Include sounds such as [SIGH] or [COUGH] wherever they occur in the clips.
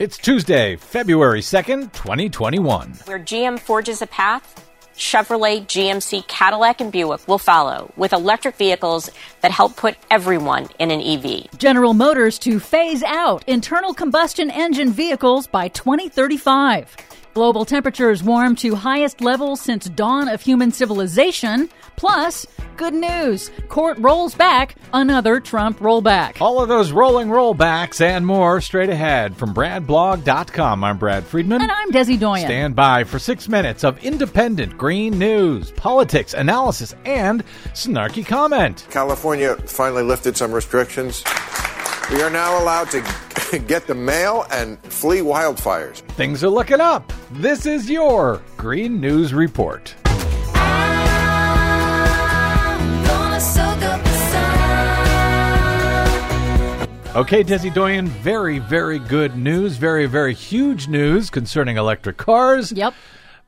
It's Tuesday, February 2nd, 2021. Where GM forges a path, Chevrolet, GMC, Cadillac, and Buick will follow with electric vehicles that help put everyone in an EV. General Motors to phase out internal combustion engine vehicles by 2035. Global temperatures warm to highest levels since dawn of human civilization. Plus, good news court rolls back another Trump rollback. All of those rolling rollbacks and more straight ahead from BradBlog.com. I'm Brad Friedman. And I'm Desi Doyen. Stand by for six minutes of independent green news, politics, analysis, and snarky comment. California finally lifted some restrictions. We are now allowed to [LAUGHS] get the mail and flee wildfires. Things are looking up. This is your Green News Report. Okay, Desi Doyen, very, very good news. Very, very huge news concerning electric cars. Yep.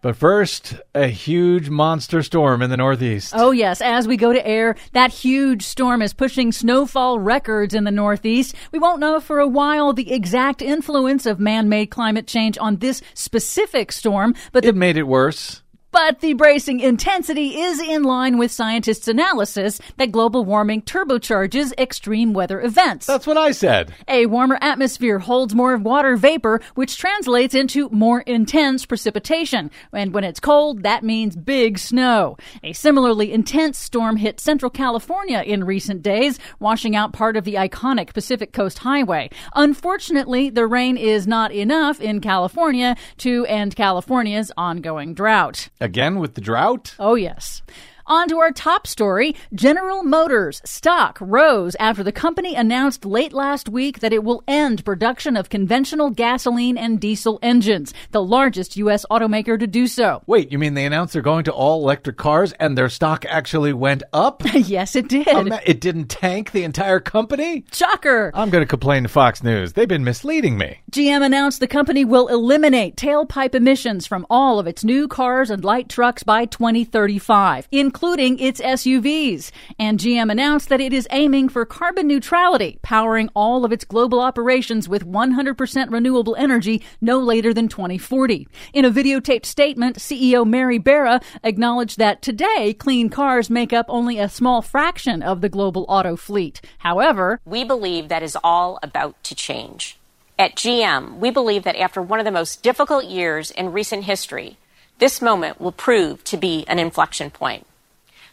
But first, a huge monster storm in the Northeast. Oh, yes. As we go to air, that huge storm is pushing snowfall records in the Northeast. We won't know for a while the exact influence of man made climate change on this specific storm, but it made it worse. But the bracing intensity is in line with scientists' analysis that global warming turbocharges extreme weather events. That's what I said. A warmer atmosphere holds more water vapor, which translates into more intense precipitation. And when it's cold, that means big snow. A similarly intense storm hit central California in recent days, washing out part of the iconic Pacific Coast Highway. Unfortunately, the rain is not enough in California to end California's ongoing drought. Again with the drought? Oh, yes. On to our top story General Motors stock rose after the company announced late last week that it will end production of conventional gasoline and diesel engines, the largest U.S. automaker to do so. Wait, you mean they announced they're going to all electric cars and their stock actually went up? [LAUGHS] yes, it did. Um, it didn't tank the entire company? Shocker. I'm going to complain to Fox News. They've been misleading me. GM announced the company will eliminate tailpipe emissions from all of its new cars and light trucks by 2035, including its SUVs. And GM announced that it is aiming for carbon neutrality, powering all of its global operations with 100% renewable energy no later than 2040. In a videotaped statement, CEO Mary Barra acknowledged that today clean cars make up only a small fraction of the global auto fleet. However, we believe that is all about to change. At GM, we believe that after one of the most difficult years in recent history, this moment will prove to be an inflection point.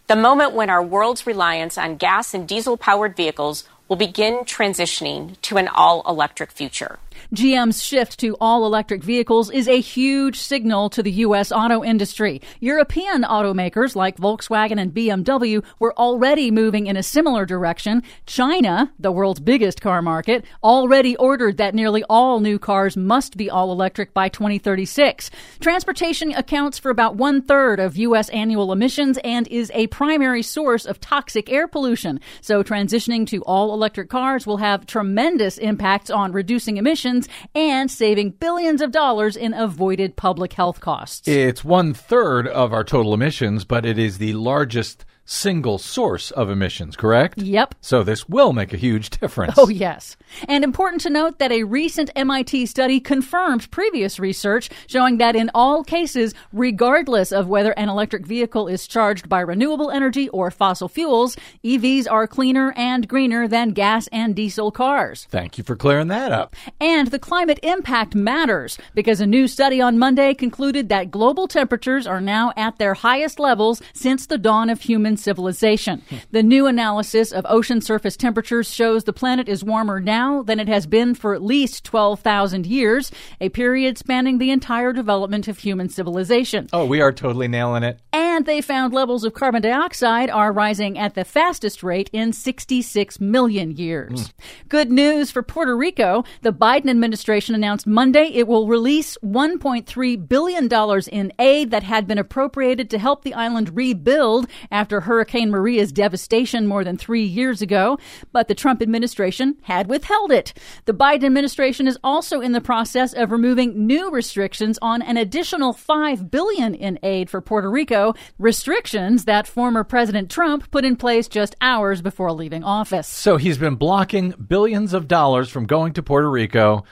The moment when our world's reliance on gas and diesel powered vehicles will begin transitioning to an all electric future. GM's shift to all electric vehicles is a huge signal to the U.S. auto industry. European automakers like Volkswagen and BMW were already moving in a similar direction. China, the world's biggest car market, already ordered that nearly all new cars must be all electric by 2036. Transportation accounts for about one third of U.S. annual emissions and is a primary source of toxic air pollution. So transitioning to all electric cars will have tremendous impacts on reducing emissions and saving billions of dollars in avoided public health costs. It's one third of our total emissions, but it is the largest single source of emissions, correct? Yep. So this will make a huge difference. Oh, yes. And important to note that a recent MIT study confirmed previous research showing that in all cases, regardless of whether an electric vehicle is charged by renewable energy or fossil fuels, EVs are cleaner and greener than gas and diesel cars. Thank you for clearing that up. And the climate impact matters because a new study on Monday concluded that global temperatures are now at their highest levels since the dawn of human civilization. The new analysis of ocean surface temperatures shows the planet is warmer now than it has been for at least 12,000 years, a period spanning the entire development of human civilization. Oh, we are totally nailing it. And they found levels of carbon dioxide are rising at the fastest rate in 66 million years. Mm. Good news for Puerto Rico. The Biden administration announced Monday it will release $1.3 billion in aid that had been appropriated to help the island rebuild after Hurricane Maria's devastation more than three years ago. But the Trump administration had withheld it. The Biden administration is also in the process of removing new restrictions on an additional 5 billion in aid for Puerto Rico restrictions that former President Trump put in place just hours before leaving office. So he's been blocking billions of dollars from going to Puerto Rico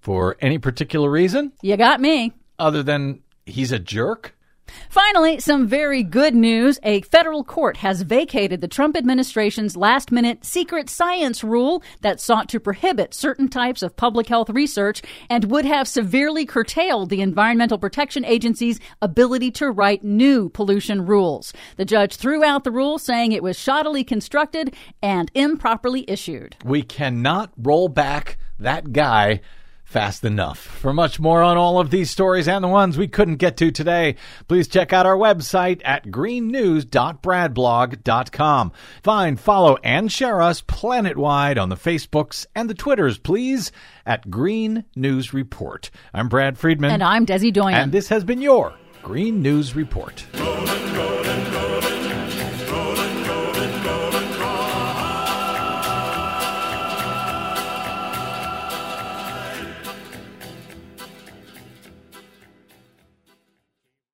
For any particular reason? You got me. Other than he's a jerk? Finally, some very good news. A federal court has vacated the Trump administration's last minute secret science rule that sought to prohibit certain types of public health research and would have severely curtailed the Environmental Protection Agency's ability to write new pollution rules. The judge threw out the rule, saying it was shoddily constructed and improperly issued. We cannot roll back that guy fast enough. For much more on all of these stories and the ones we couldn't get to today, please check out our website at greennews.bradblog.com. Find, follow, and share us planet-wide on the Facebooks and the Twitters, please, at Green News Report. I'm Brad Friedman. And I'm Desi Doyen. And this has been your Green News Report.